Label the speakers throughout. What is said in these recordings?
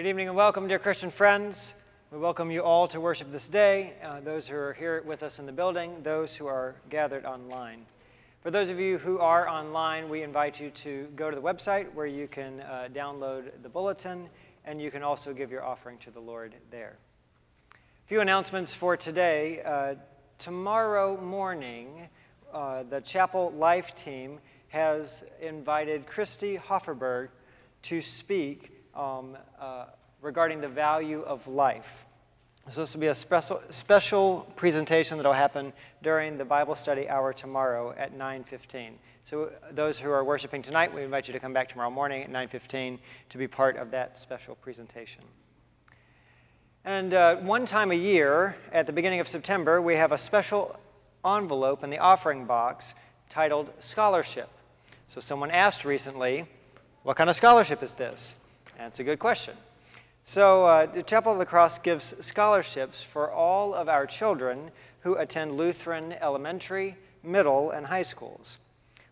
Speaker 1: Good evening and welcome, dear Christian friends. We welcome you all to worship this day, uh, those who are here with us in the building, those who are gathered online. For those of you who are online, we invite you to go to the website where you can uh, download the bulletin and you can also give your offering to the Lord there. A few announcements for today. Uh, tomorrow morning, uh, the Chapel Life team has invited Christy Hofferberg to speak um, uh, regarding the value of life. So this will be a special, special presentation that will happen during the Bible study hour tomorrow at 9:15. So those who are worshiping tonight, we invite you to come back tomorrow morning at 9:15 to be part of that special presentation. And uh, one time a year, at the beginning of September, we have a special envelope in the offering box titled Scholarship. So someone asked recently, What kind of scholarship is this? That's a good question. So, uh, the Chapel of the Cross gives scholarships for all of our children who attend Lutheran elementary, middle, and high schools.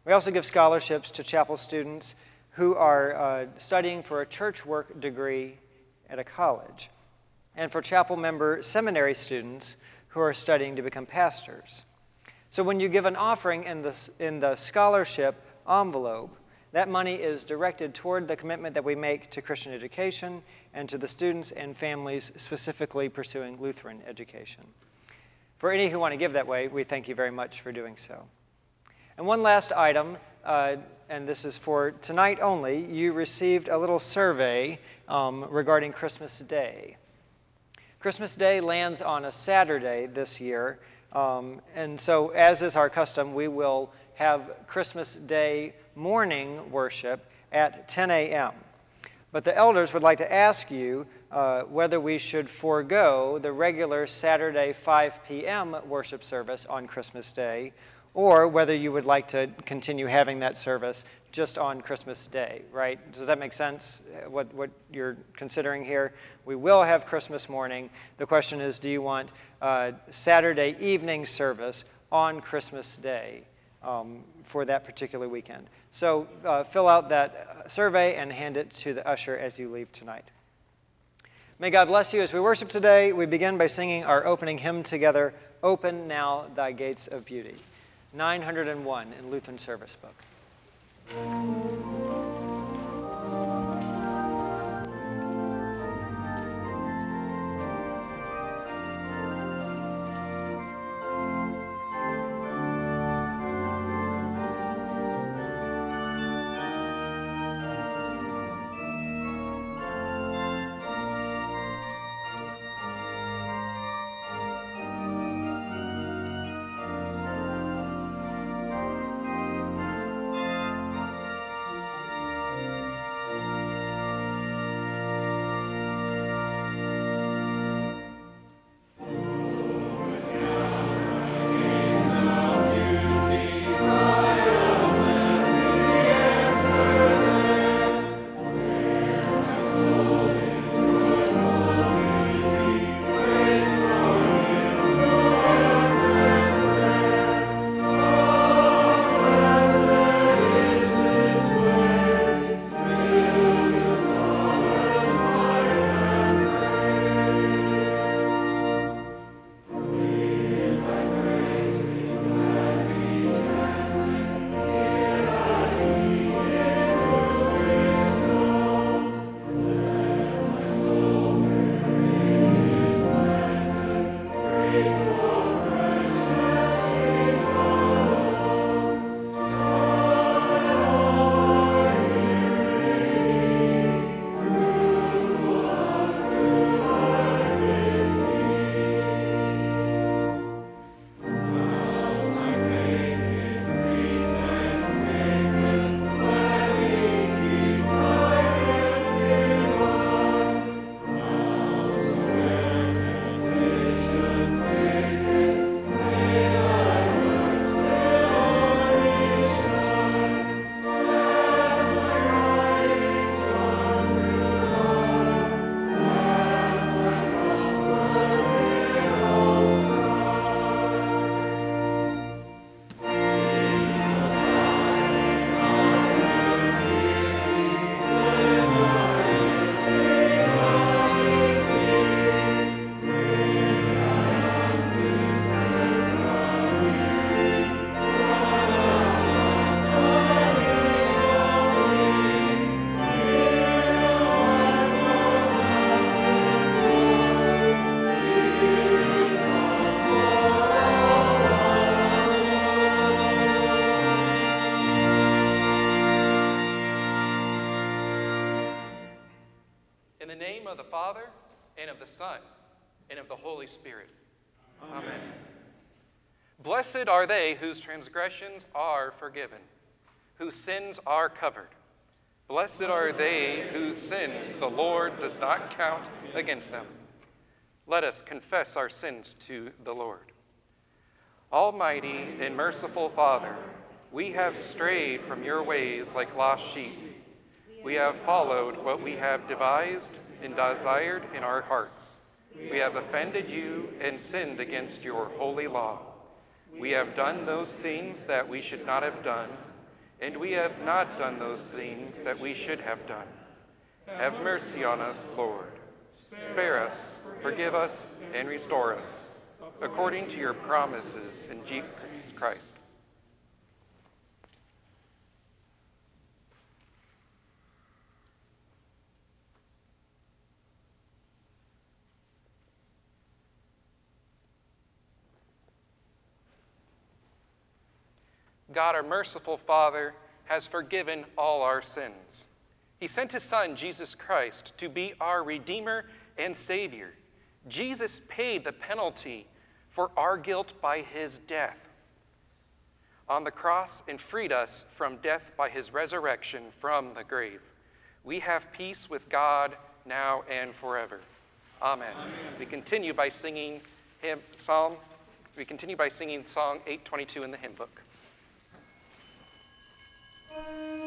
Speaker 1: We also give scholarships to chapel students who are uh, studying for a church work degree at a college, and for chapel member seminary students who are studying to become pastors. So, when you give an offering in the, in the scholarship envelope, that money is directed toward the commitment that we make to Christian education and to the students and families specifically pursuing Lutheran education. For any who want to give that way, we thank you very much for doing so. And one last item, uh, and this is for tonight only, you received a little survey um, regarding Christmas Day. Christmas Day lands on a Saturday this year, um, and so, as is our custom, we will have Christmas Day morning worship at 10 a.m. But the elders would like to ask you uh, whether we should forego the regular Saturday 5 p.m. worship service on Christmas Day, or whether you would like to continue having that service just on Christmas Day, right? Does that make sense, uh, what, what you're considering here? We will have Christmas morning. The question is do you want uh, Saturday evening service on Christmas Day um, for that particular weekend? So uh, fill out that uh, survey and hand it to the usher as you leave tonight. May God bless you as we worship today. We begin by singing our opening hymn together Open Now Thy Gates of Beauty, 901 in Lutheran Service Book.
Speaker 2: Blessed are they whose transgressions are forgiven, whose sins are covered. Blessed are they whose sins the Lord does not count against them. Let us confess our sins to the Lord. Almighty and merciful Father, we have strayed from your ways like lost sheep. We have followed what we have devised and desired in our hearts. We have offended you and sinned against your holy law. We have done those things that we should not have done, and we have not done those things that we should have done. Have mercy on us, Lord. Spare us, forgive us, and restore us, according to your promises in Jesus Christ. God, our merciful Father, has forgiven all our sins. He sent his Son, Jesus Christ, to be our Redeemer and Savior. Jesus paid the penalty for our guilt by his death on the cross and freed us from death by his resurrection from the grave. We have peace with God now and forever. Amen. Amen. We continue by singing hymn, Psalm. We continue by singing Song 822 in the hymn book thank you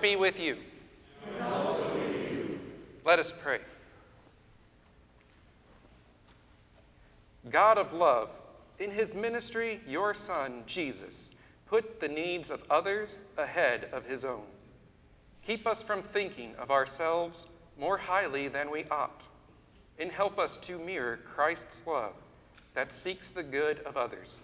Speaker 2: Be with you. Let us pray. God of love, in his ministry, your Son, Jesus, put the needs of others ahead of his own. Keep us from thinking of ourselves more highly than we ought, and help us to mirror Christ's love that seeks the good of others.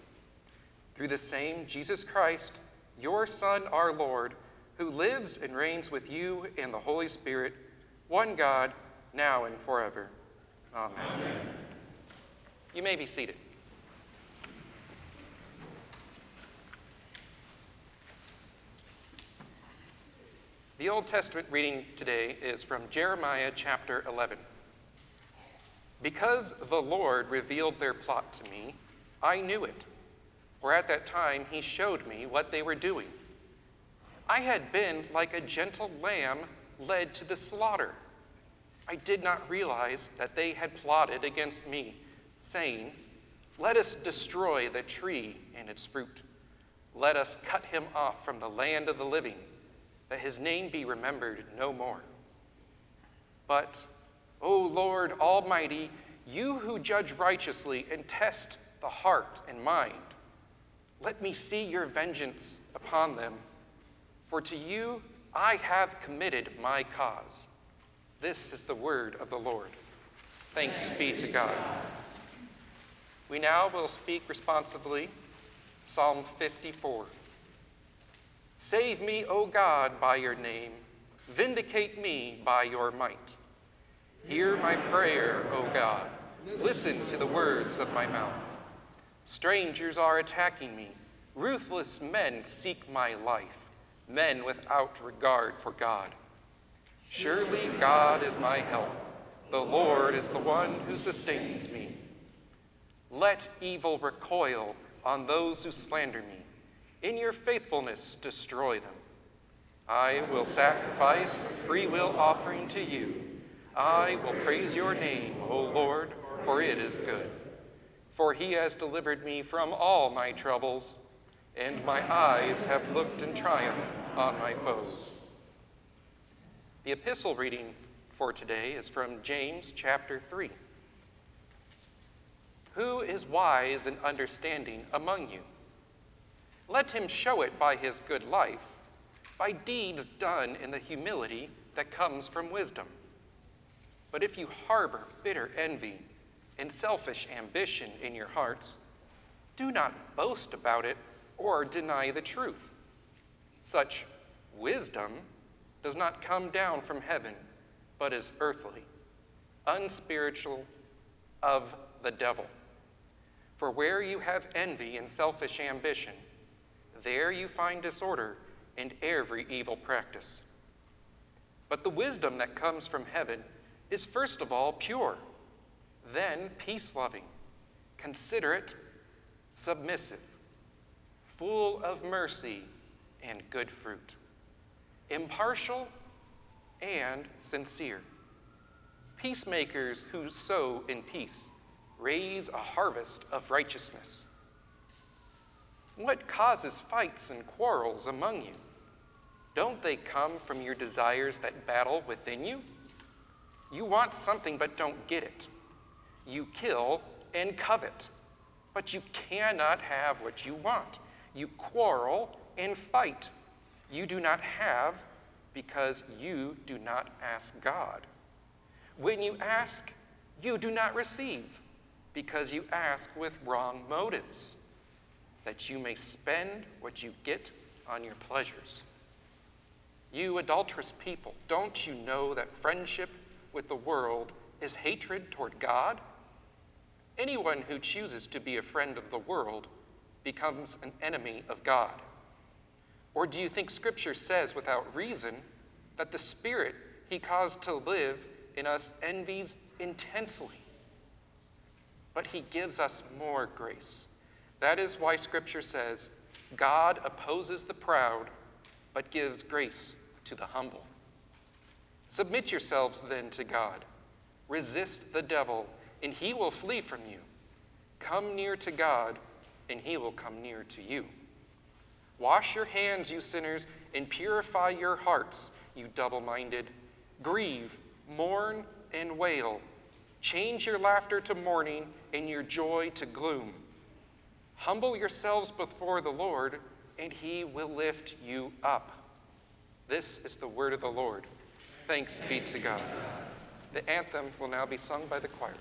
Speaker 2: Through the same Jesus Christ, your Son, our Lord, who lives and reigns with you in the Holy Spirit, one God, now and forever. Amen. Amen. You may be seated. The Old Testament reading today is from Jeremiah chapter 11. Because the Lord revealed their plot to me, I knew it, for at that time he showed me what they were doing. I had been like a gentle lamb led to the slaughter. I did not realize that they had plotted against me, saying, Let us destroy the tree and its fruit. Let us cut him off from the land of the living, that his name be remembered no more. But, O Lord Almighty, you who judge righteously and test the heart and mind, let me see your vengeance upon them, for to you I have committed my cause. This is the word of the Lord. Thanks be to God. We now will speak responsively Psalm 54. Save me, O God, by your name. Vindicate me by your might. Hear my prayer, O God. Listen to the words of my mouth. Strangers are attacking me. Ruthless men seek my life, men without regard for God. Surely God is my help. The Lord is the one who sustains me. Let evil recoil on those who slander me. In your faithfulness, destroy them. I will sacrifice a free will offering to you. I will praise your name, O Lord, for it is good. For he has delivered me from all my troubles, and my eyes have looked in triumph on my foes. The epistle reading for today is from James chapter 3. Who is wise and understanding among you? Let him show it by his good life, by deeds done in the humility that comes from wisdom. But if you harbor bitter envy and selfish ambition in your hearts, do not boast about it or deny the truth. Such wisdom does not come down from heaven, but is earthly, unspiritual, of the devil. For where you have envy and selfish ambition, there you find disorder and every evil practice. But the wisdom that comes from heaven is first of all pure, then peace loving, considerate, submissive, full of mercy and good fruit, impartial and sincere. Peacemakers who sow in peace raise a harvest of righteousness. What causes fights and quarrels among you? Don't they come from your desires that battle within you? You want something but don't get it. You kill and covet, but you cannot have what you want. You quarrel and fight. You do not have because you do not ask God. When you ask, you do not receive because you ask with wrong motives, that you may spend what you get on your pleasures. You adulterous people, don't you know that friendship with the world is hatred toward God? Anyone who chooses to be a friend of the world becomes an enemy of God. Or do you think Scripture says without reason that the Spirit he caused to live in us envies intensely? but he gives us more grace. That is why Scripture says, God opposes the proud, but gives grace to the humble. Submit yourselves then to God. Resist the devil, and he will flee from you. Come near to God, and he will come near to you. Wash your hands, you sinners, and purify your hearts, you double minded. Grieve, mourn, and wail. Change your laughter to mourning and your joy to gloom. Humble yourselves before the Lord, and he will lift you up. This is the word of the Lord. Thanks be to God. The anthem will now be sung by the choir.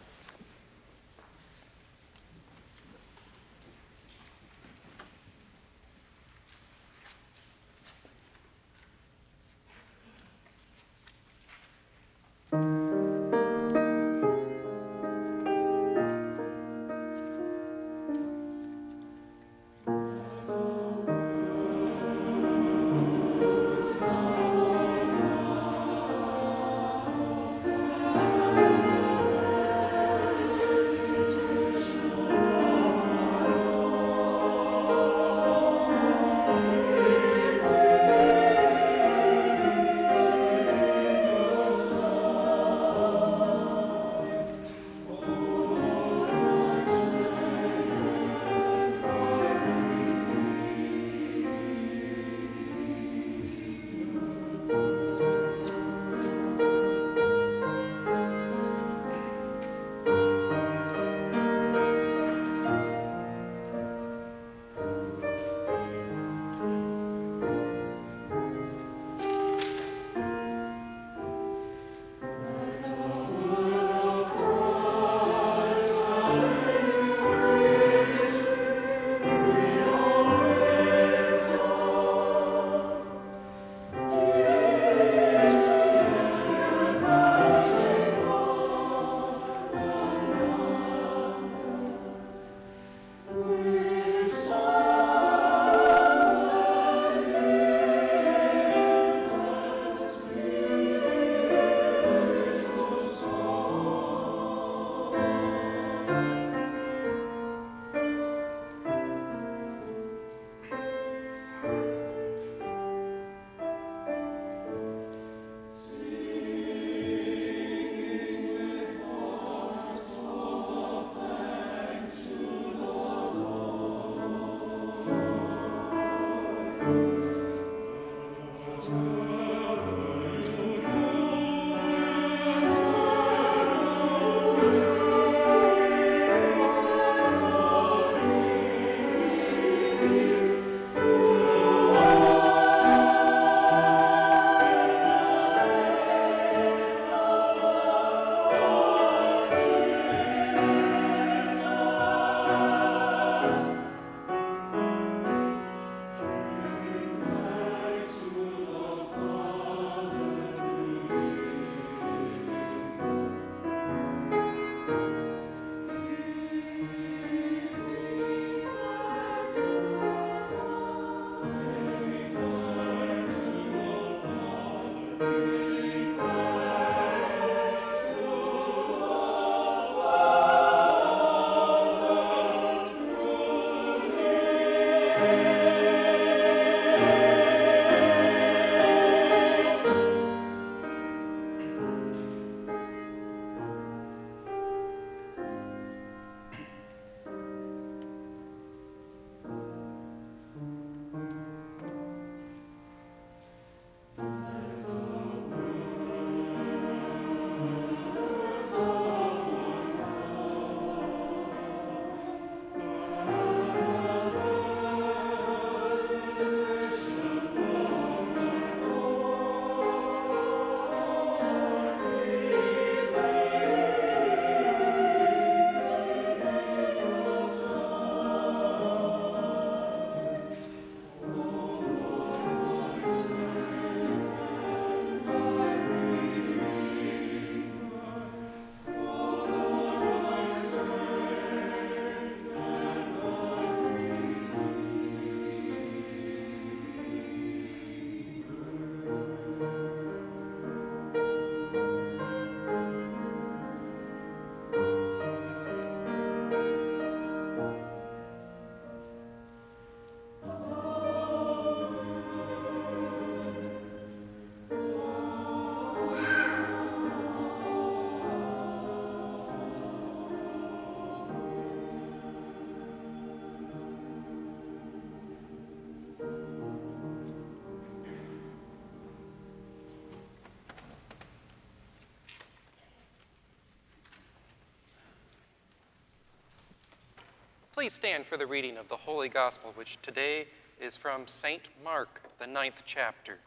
Speaker 2: Please stand for the reading of the Holy Gospel, which today is from St. Mark, the ninth chapter.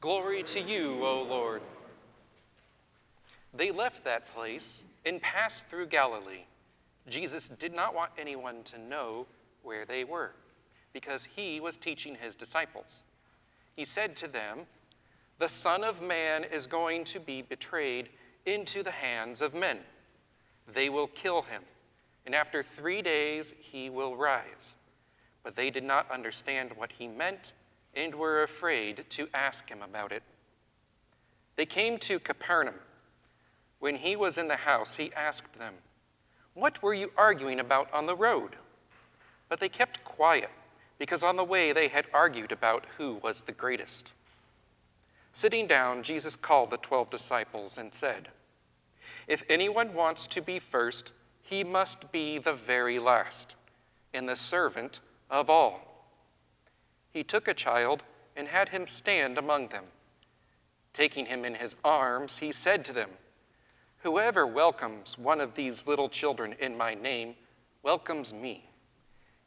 Speaker 2: Glory to you, O Lord. They left that place and passed through Galilee. Jesus did not want anyone to know where they were, because he was teaching his disciples. He said to them, The Son of Man is going to be betrayed into the hands of men. They will kill him and after three days he will rise. But they did not understand what he meant and were afraid to ask him about it. They came to Capernaum. When he was in the house, he asked them, What were you arguing about on the road? But they kept quiet, because on the way they had argued about who was the greatest. Sitting down, Jesus called the twelve disciples and said, If anyone wants to be first, he must be the very last and the servant of all. He took a child and had him stand among them. Taking him in his arms, he said to them, Whoever welcomes one of these little children in my name welcomes me.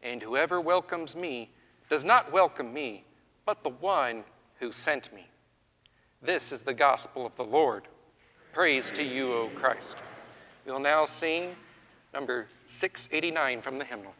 Speaker 2: And whoever welcomes me does not welcome me, but the one who sent me. This is the gospel of the Lord. Praise to you, O Christ. We will now sing number 689 from the hymnal.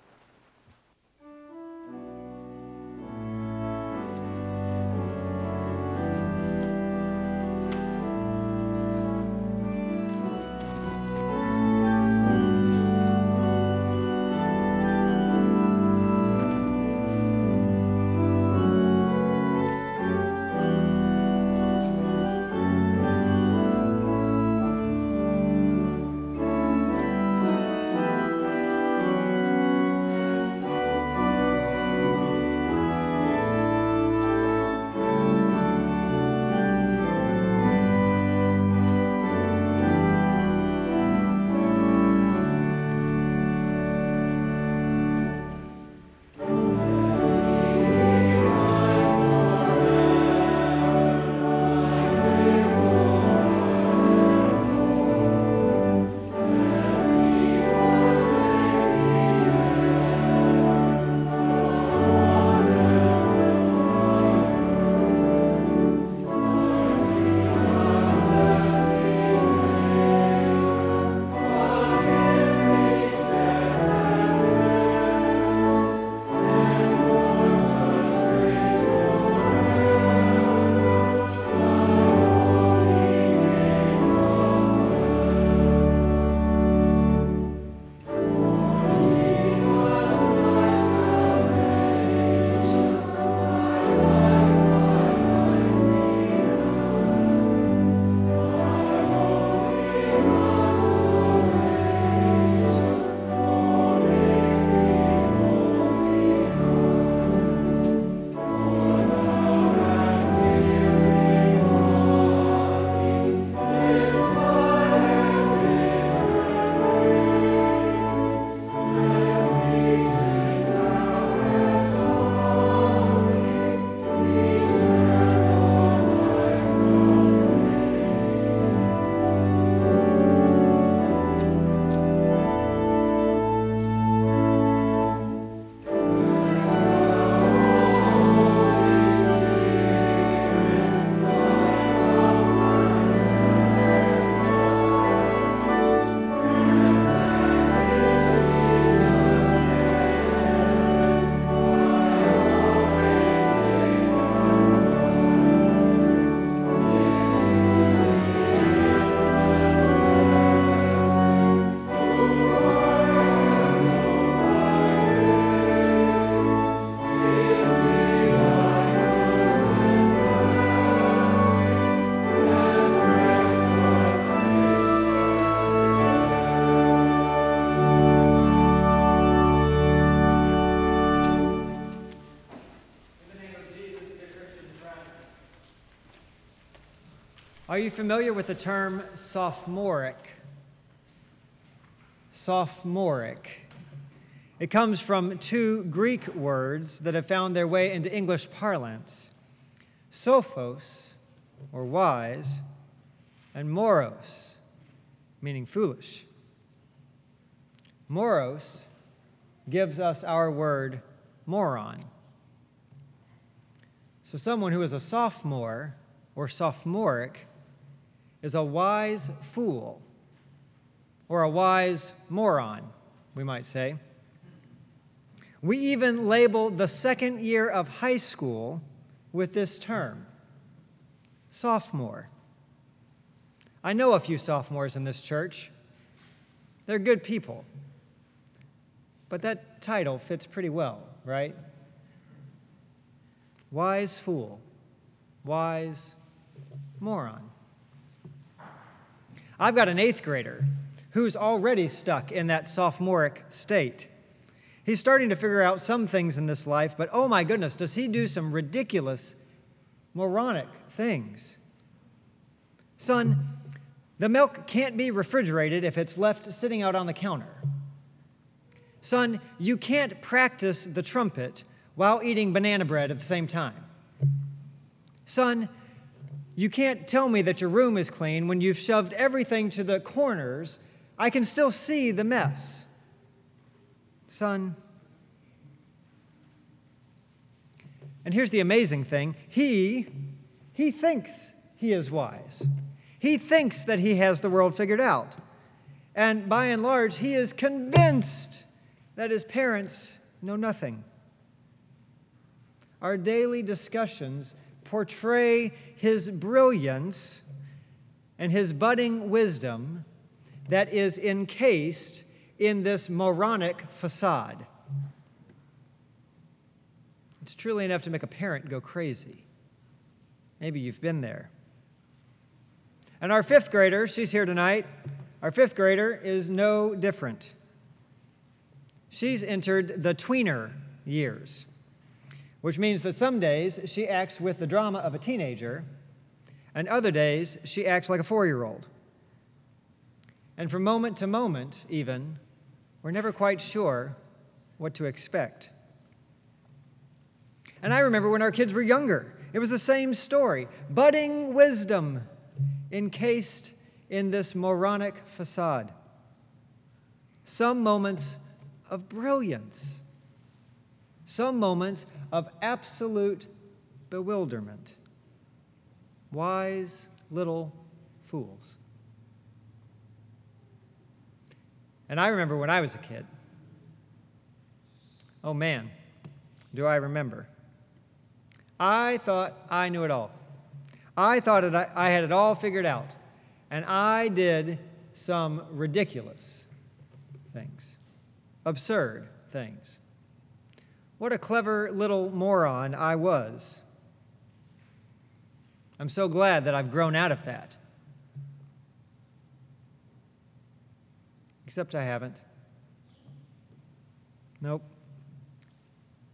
Speaker 1: You familiar with the term sophomoric? Sophomoric. It comes from two Greek words that have found their way into English parlance sophos, or wise, and moros, meaning foolish. Moros gives us our word moron. So, someone who is a sophomore or sophomoric is a wise fool or a wise moron, we might say. We even label the second year of high school with this term sophomore. I know a few sophomores in this church. They're good people. But that title fits pretty well, right? Wise fool, wise moron. I've got an eighth grader who's already stuck in that sophomoric state. He's starting to figure out some things in this life, but oh my goodness, does he do some ridiculous, moronic things? Son, the milk can't be refrigerated if it's left sitting out on the counter. Son, you can't practice the trumpet while eating banana bread at the same time. Son, you can't tell me that your room is clean when you've shoved everything to the corners. I can still see the mess. Son, and here's the amazing thing he he thinks he is wise. He thinks that he has the world figured out. And by and large, he is convinced that his parents know nothing. Our daily discussions portray his brilliance and his budding wisdom that is encased in this moronic facade. It's truly enough to make a parent go crazy. Maybe you've been there. And our fifth grader, she's here tonight, our fifth grader is no different. She's entered the tweener years, which means that some days she acts with the drama of a teenager, and other days she acts like a four year old. And from moment to moment, even, we're never quite sure what to expect. And I remember when our kids were younger, it was the same story budding wisdom encased in this moronic facade. Some moments of brilliance, some moments of absolute bewilderment. Wise little fools. And I remember when I was a kid. Oh man, do I remember. I thought I knew it all. I thought it, I had it all figured out. And I did some ridiculous things, absurd things. What a clever little moron I was. I'm so glad that I've grown out of that. Except I haven't. Nope.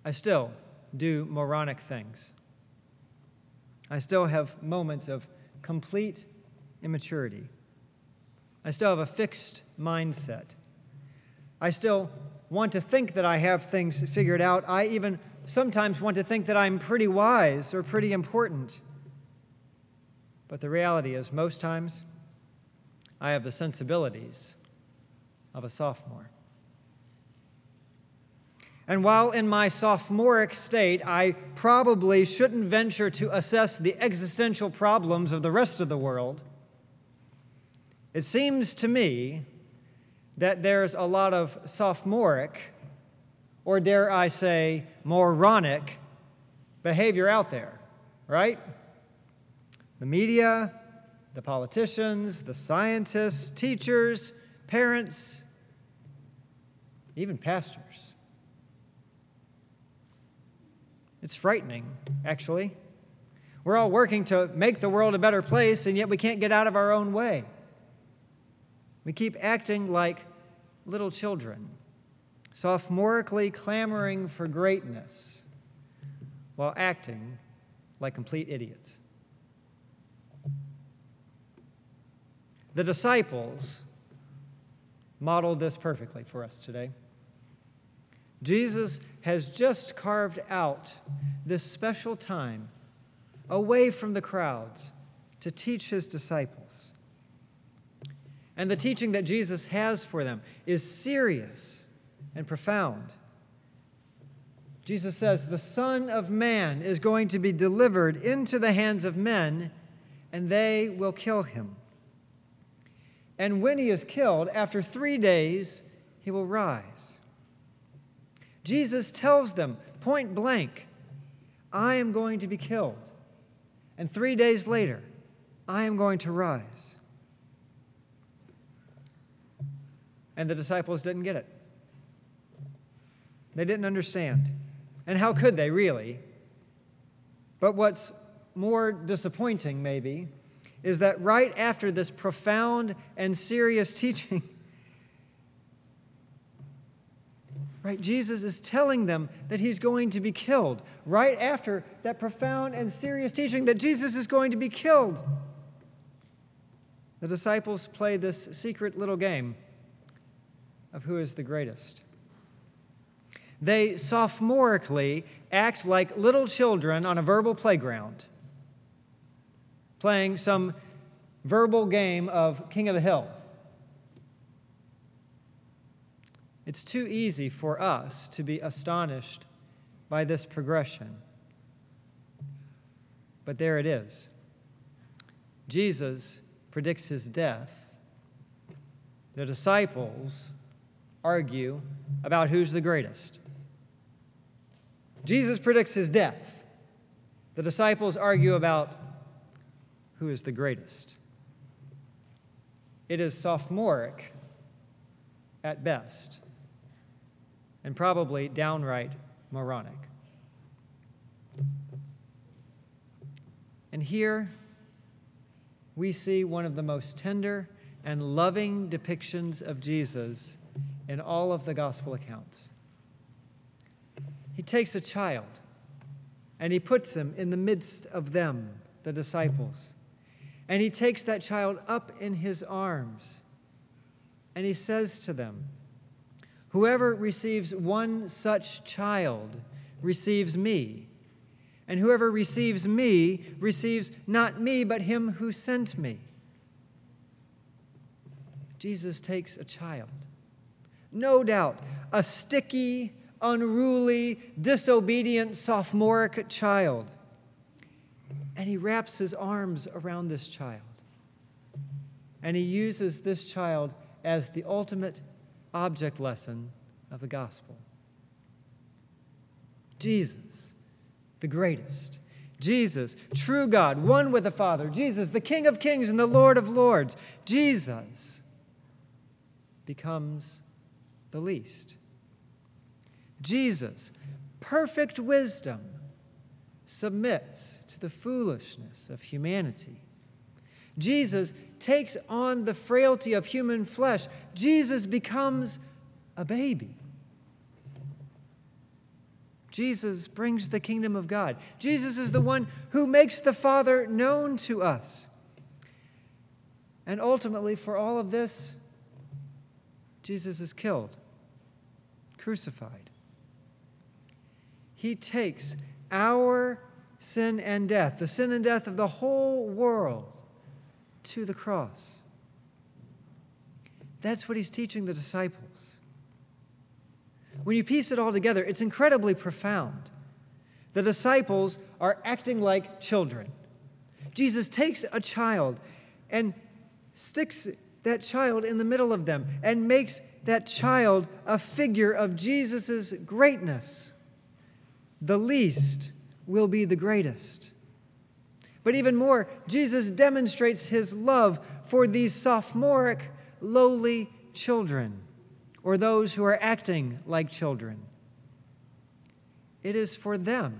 Speaker 1: I still do moronic things. I still have moments of complete immaturity. I still have a fixed mindset. I still want to think that I have things figured out. I even sometimes want to think that I'm pretty wise or pretty important. But the reality is, most times, I have the sensibilities of a sophomore. And while in my sophomoric state, I probably shouldn't venture to assess the existential problems of the rest of the world, it seems to me that there's a lot of sophomoric, or dare I say, moronic behavior out there, right? The media, the politicians, the scientists, teachers, parents, even pastors. It's frightening, actually. We're all working to make the world a better place, and yet we can't get out of our own way. We keep acting like little children, sophomorically clamoring for greatness, while acting like complete idiots. The disciples modeled this perfectly for us today. Jesus has just carved out this special time away from the crowds to teach his disciples. And the teaching that Jesus has for them is serious and profound. Jesus says, The Son of Man is going to be delivered into the hands of men, and they will kill him. And when he is killed, after three days, he will rise. Jesus tells them point blank, I am going to be killed. And three days later, I am going to rise. And the disciples didn't get it. They didn't understand. And how could they, really? But what's more disappointing, maybe, is that right after this profound and serious teaching, right, Jesus is telling them that he's going to be killed. Right after that profound and serious teaching that Jesus is going to be killed, the disciples play this secret little game of who is the greatest. They sophomorically act like little children on a verbal playground, playing some verbal game of King of the Hill. It's too easy for us to be astonished by this progression. But there it is. Jesus predicts his death. The disciples argue about who's the greatest. Jesus predicts his death. The disciples argue about who is the greatest. It is sophomoric at best, and probably downright moronic. And here we see one of the most tender and loving depictions of Jesus in all of the gospel accounts. He takes a child and he puts him in the midst of them, the disciples. And he takes that child up in his arms and he says to them, Whoever receives one such child receives me. And whoever receives me receives not me, but him who sent me. Jesus takes a child, no doubt a sticky, unruly, disobedient, sophomoric child. And he wraps his arms around this child. And he uses this child as the ultimate object lesson of the gospel. Jesus, the greatest. Jesus, true God, one with the Father. Jesus, the King of kings and the Lord of lords. Jesus becomes the least. Jesus, perfect wisdom, submits to the foolishness of humanity. Jesus takes on the frailty of human flesh. Jesus becomes a baby. Jesus brings the kingdom of God. Jesus is the one who makes the Father known to us. And ultimately, for all of this, Jesus is killed, crucified. He takes our sin and death, the sin and death of the whole world, to the cross. That's what he's teaching the disciples. When you piece it all together, it's incredibly profound. The disciples are acting like children. Jesus takes a child and sticks that child in the middle of them and makes that child a figure of Jesus' greatness the least will be the greatest. But even more, Jesus demonstrates his love for these sophomoric, lowly children, or those who are acting like children. It is for them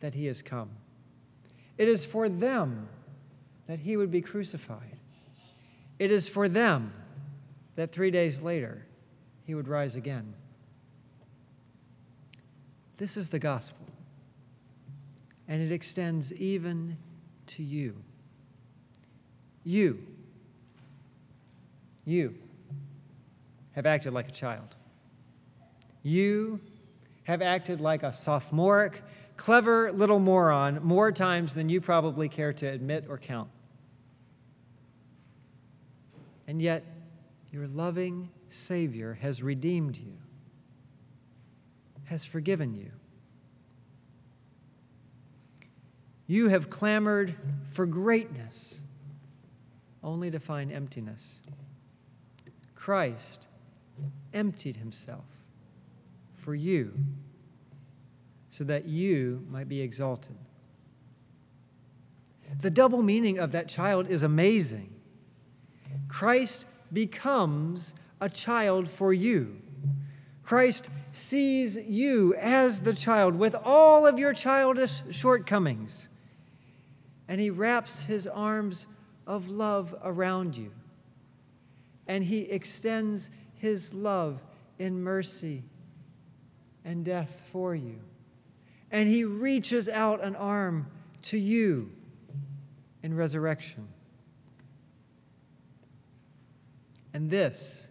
Speaker 1: that he has come. It is for them that he would be crucified. It is for them that three days later he would rise again. This is the gospel. And it extends even to you. You, you have acted like a child. You have acted like a sophomoric, clever little moron more times than you probably care to admit or count. And yet, your loving Savior has redeemed you has forgiven you. You have clamored for greatness only to find emptiness. Christ emptied himself for you so that you might be exalted. The double meaning of that child is amazing. Christ becomes a child for you. Christ sees you as the child with all of your childish shortcomings, and he wraps his arms of love around you, and he extends his love in mercy and death for you. And he reaches out an arm to you in resurrection. And this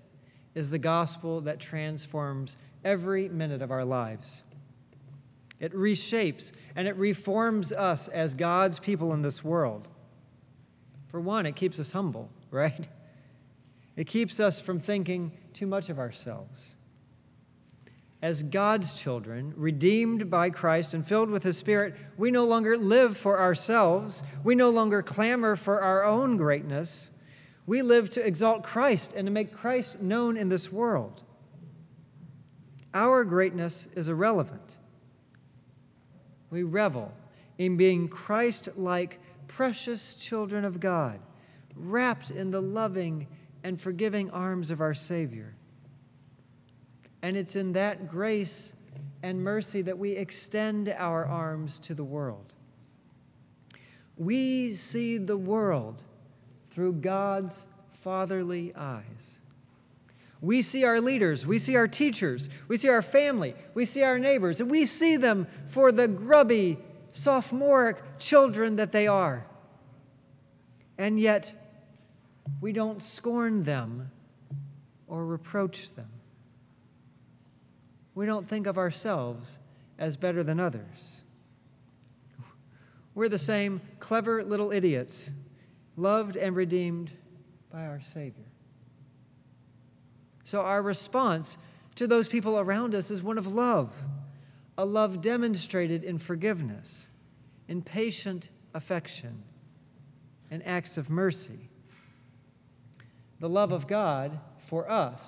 Speaker 1: is the gospel that transforms every minute of our lives. It reshapes and it reforms us as God's people in this world. For one, it keeps us humble, right? It keeps us from thinking too much of ourselves. As God's children, redeemed by Christ and filled with His Spirit, we no longer live for ourselves. We no longer clamor for our own greatness. We live to exalt Christ and to make Christ known in this world. Our greatness is irrelevant. We revel in being Christ like, precious children of God, wrapped in the loving and forgiving arms of our Savior. And it's in that grace and mercy that we extend our arms to the world. We see the world through God's fatherly eyes. We see our leaders, we see our teachers, we see our family, we see our neighbors, and we see them for the grubby, sophomoric children that they are. And yet, we don't scorn them or reproach them. We don't think of ourselves as better than others. We're the same clever little idiots, loved and redeemed by our Savior. So, our response to those people around us is one of love, a love demonstrated in forgiveness, in patient affection, and acts of mercy. The love of God for us,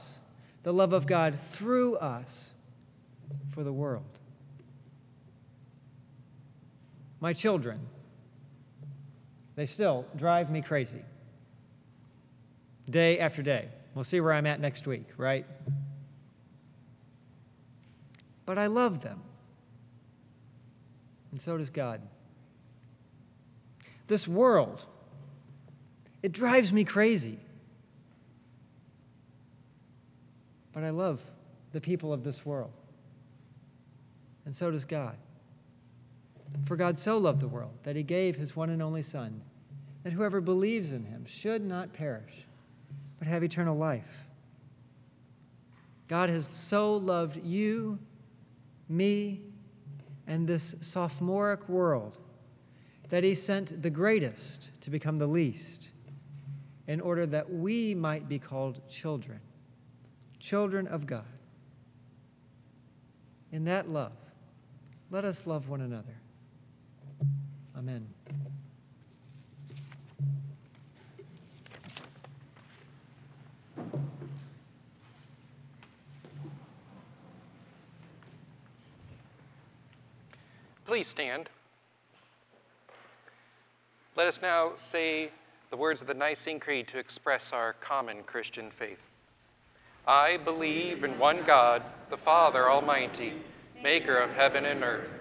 Speaker 1: the love of God through us for the world. My children, they still drive me crazy day after day. We'll see where I'm at next week, right? But I love them. And so does God. This world, it drives me crazy. But I love the people of this world. And so does God. For God so loved the world that he gave his one and only Son, that whoever believes in him should not perish but have eternal life. God has so loved you, me, and this sophomoric world that he sent the greatest to become the least in order that we might be called children, children of God. In that love, let us love one another. Amen.
Speaker 2: Please stand. Let us now say the words of the Nicene Creed to express our common Christian faith. I believe in one God, the Father Almighty, maker of heaven and earth,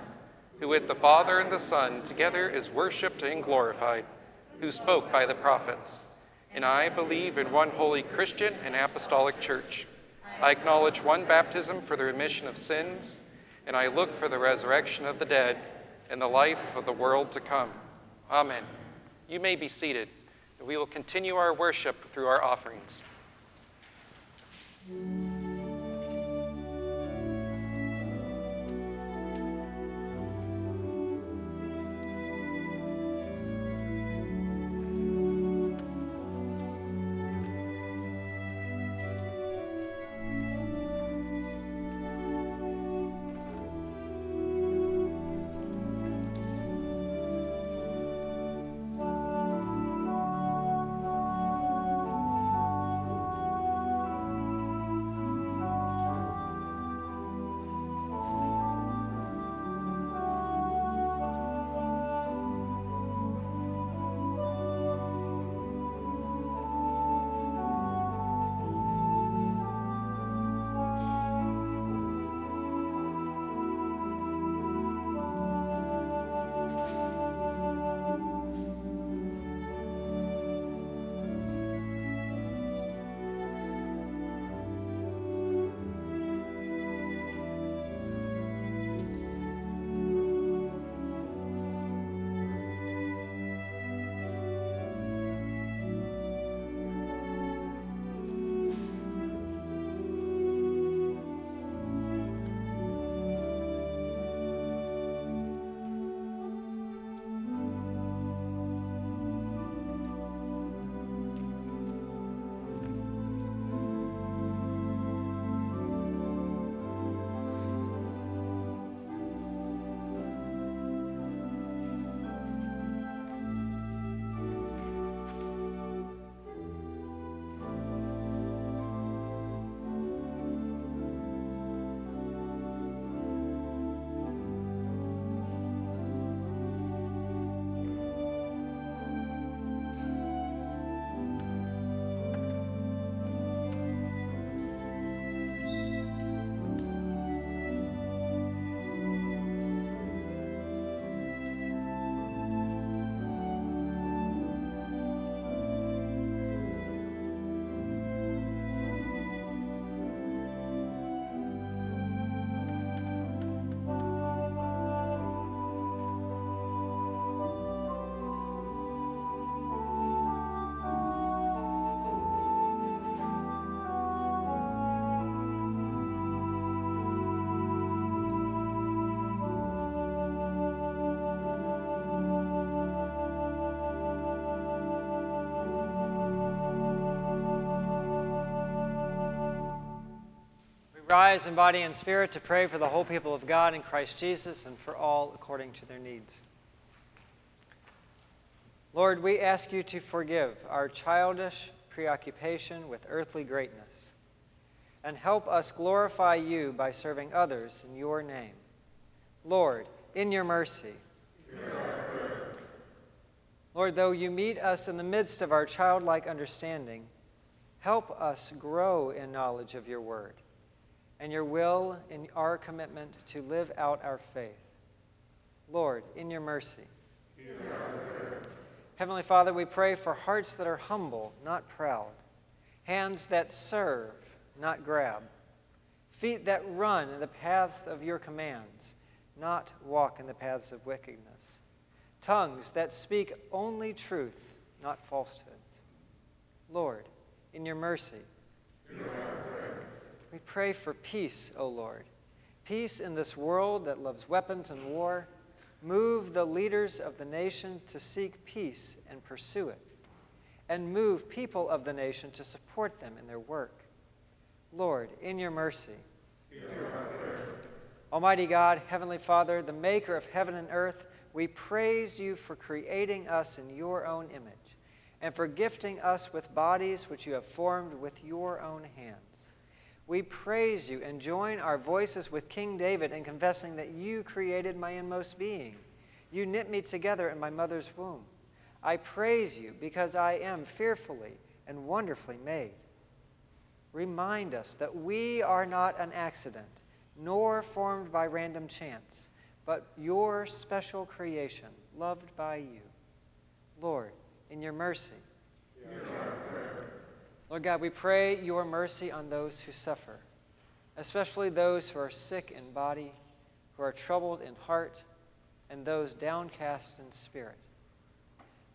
Speaker 2: who with the Father and the Son together is worshiped and glorified, who spoke by the prophets. And I believe in one holy Christian and apostolic church. I acknowledge one baptism for the remission of sins and I look for the resurrection of the dead and the life of the world to come. Amen. You may be seated. We will continue our worship through our offerings.
Speaker 1: Rise in body and spirit to pray for the whole people of God in Christ Jesus and for all according to their needs. Lord, we ask you to forgive our childish preoccupation with earthly greatness and help us glorify you by serving others in your name. Lord, in your mercy. Lord, though you meet us in the midst of our childlike understanding, help us grow in knowledge of your word and your will in our commitment to live out our faith. Lord, in your mercy. Heavenly Father, we pray for hearts that are humble, not proud, hands that serve, not grab, feet that run in the paths of your commands, not walk in the paths of wickedness, tongues that speak only truth, not falsehoods. Lord, in your mercy. We pray for peace, O Lord. Peace in this world that loves weapons and war. Move the leaders of the nation to seek peace and pursue it. And move people of the nation to support them in their work. Lord, in your mercy. Almighty God, Heavenly Father, the maker of heaven and earth, we praise you for creating us in your own image and for gifting us with bodies which you have formed with your own hands. We praise you and join our voices with King David in confessing that you created my inmost being. You knit me together in my mother's womb. I praise you because I am fearfully and wonderfully made. Remind us that we are not an accident, nor formed by random chance, but your special creation, loved by you. Lord, in your mercy. Lord God, we pray your mercy on those who suffer, especially those who are sick in body, who are troubled in heart, and those downcast in spirit.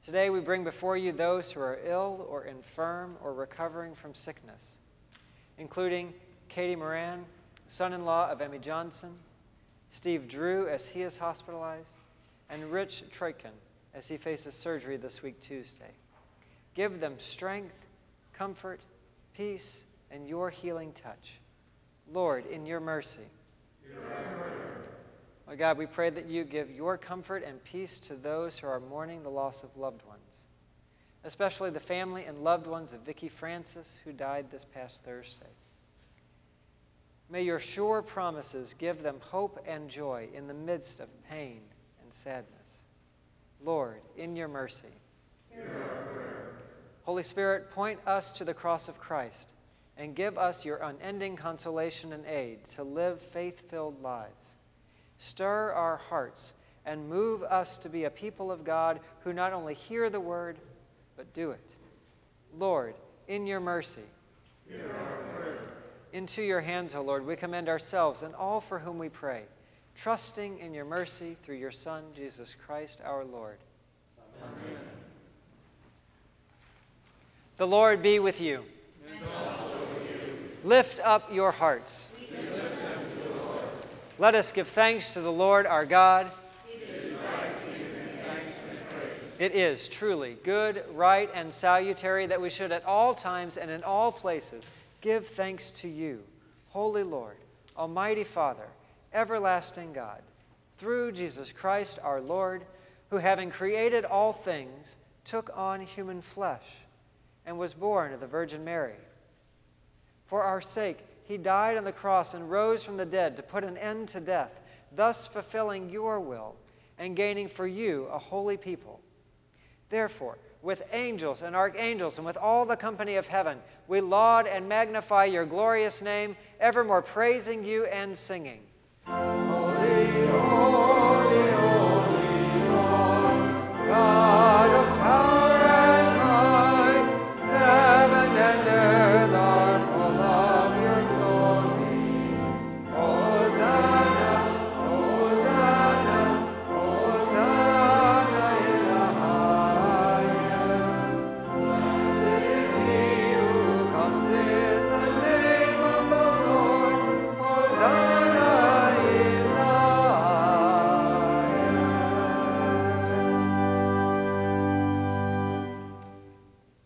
Speaker 1: Today we bring before you those who are ill or infirm or recovering from sickness, including Katie Moran, son in law of Emmy Johnson, Steve Drew as he is hospitalized, and Rich Troitkin as he faces surgery this week, Tuesday. Give them strength, comfort, peace, and your healing touch. Lord, in your mercy. Lord God, we pray that you give your comfort and peace to those who are mourning the loss of loved ones, especially the family and loved ones of Vicki Francis, who died this past Thursday. May your sure promises give them hope and joy in the midst of pain and sadness. Lord, in your mercy. Holy Spirit, point us to the cross of Christ and give us your unending consolation and aid to live faith filled lives. Stir our hearts and move us to be a people of God who not only hear the word, but do it. Lord, in your mercy. Into your hands, O Lord, we commend ourselves and all for whom we pray, trusting in your mercy through your Son, Jesus Christ our Lord. Amen. The Lord be with you. Lift up your hearts. Let us give thanks to the Lord our God. It is truly good, right, and salutary that we should at all times and in all places give thanks to you, Holy Lord, Almighty Father, everlasting God, through Jesus Christ our Lord, who having created all things, took on human flesh and was born of the Virgin Mary. For our sake, he died on the cross and rose from the dead to put an end to death, thus fulfilling your will and gaining for you a holy people. Therefore, with angels and archangels and with all the company of heaven, we laud and magnify your glorious name, evermore praising you and singing.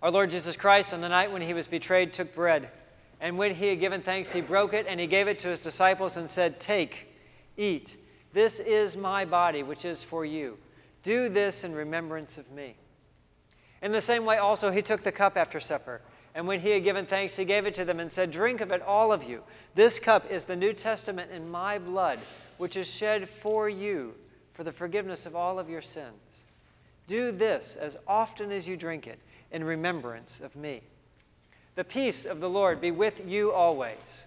Speaker 1: Our Lord Jesus Christ, on the night when he was betrayed, took bread. And when he had given thanks, he broke it and he gave it to his disciples and said, Take, eat. This is my body, which is for you. Do this in remembrance of me. In the same way, also, he took the cup after supper. And when he had given thanks, he gave it to them and said, Drink of it, all of you. This cup is the New Testament in my blood, which is shed for you for the forgiveness of all of your sins. Do this as often as you drink it in remembrance of me. The peace of the Lord be with you always.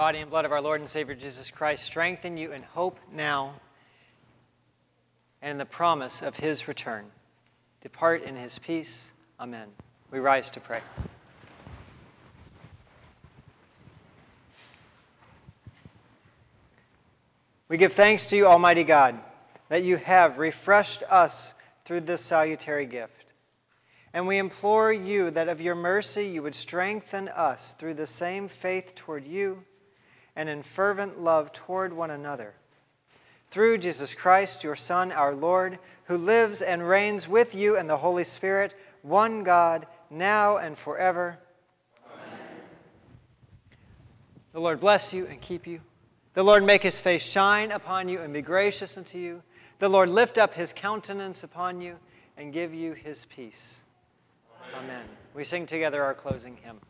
Speaker 1: Body and blood of our Lord and Savior Jesus Christ strengthen you in hope now and in the promise of his return. Depart in his peace. Amen. We rise to pray. We give thanks to you, Almighty God, that you have refreshed us through this salutary gift. And we implore you that of your mercy you would strengthen us through the same faith toward you and in fervent love toward one another. Through Jesus Christ, your Son, our Lord, who lives and reigns with you and the Holy Spirit, one God, now and forever. Amen. The Lord bless you and keep you. The Lord make his face shine upon you and be gracious unto you. The Lord lift up his countenance upon you and give you his peace. Amen. Amen. We sing together our closing hymn.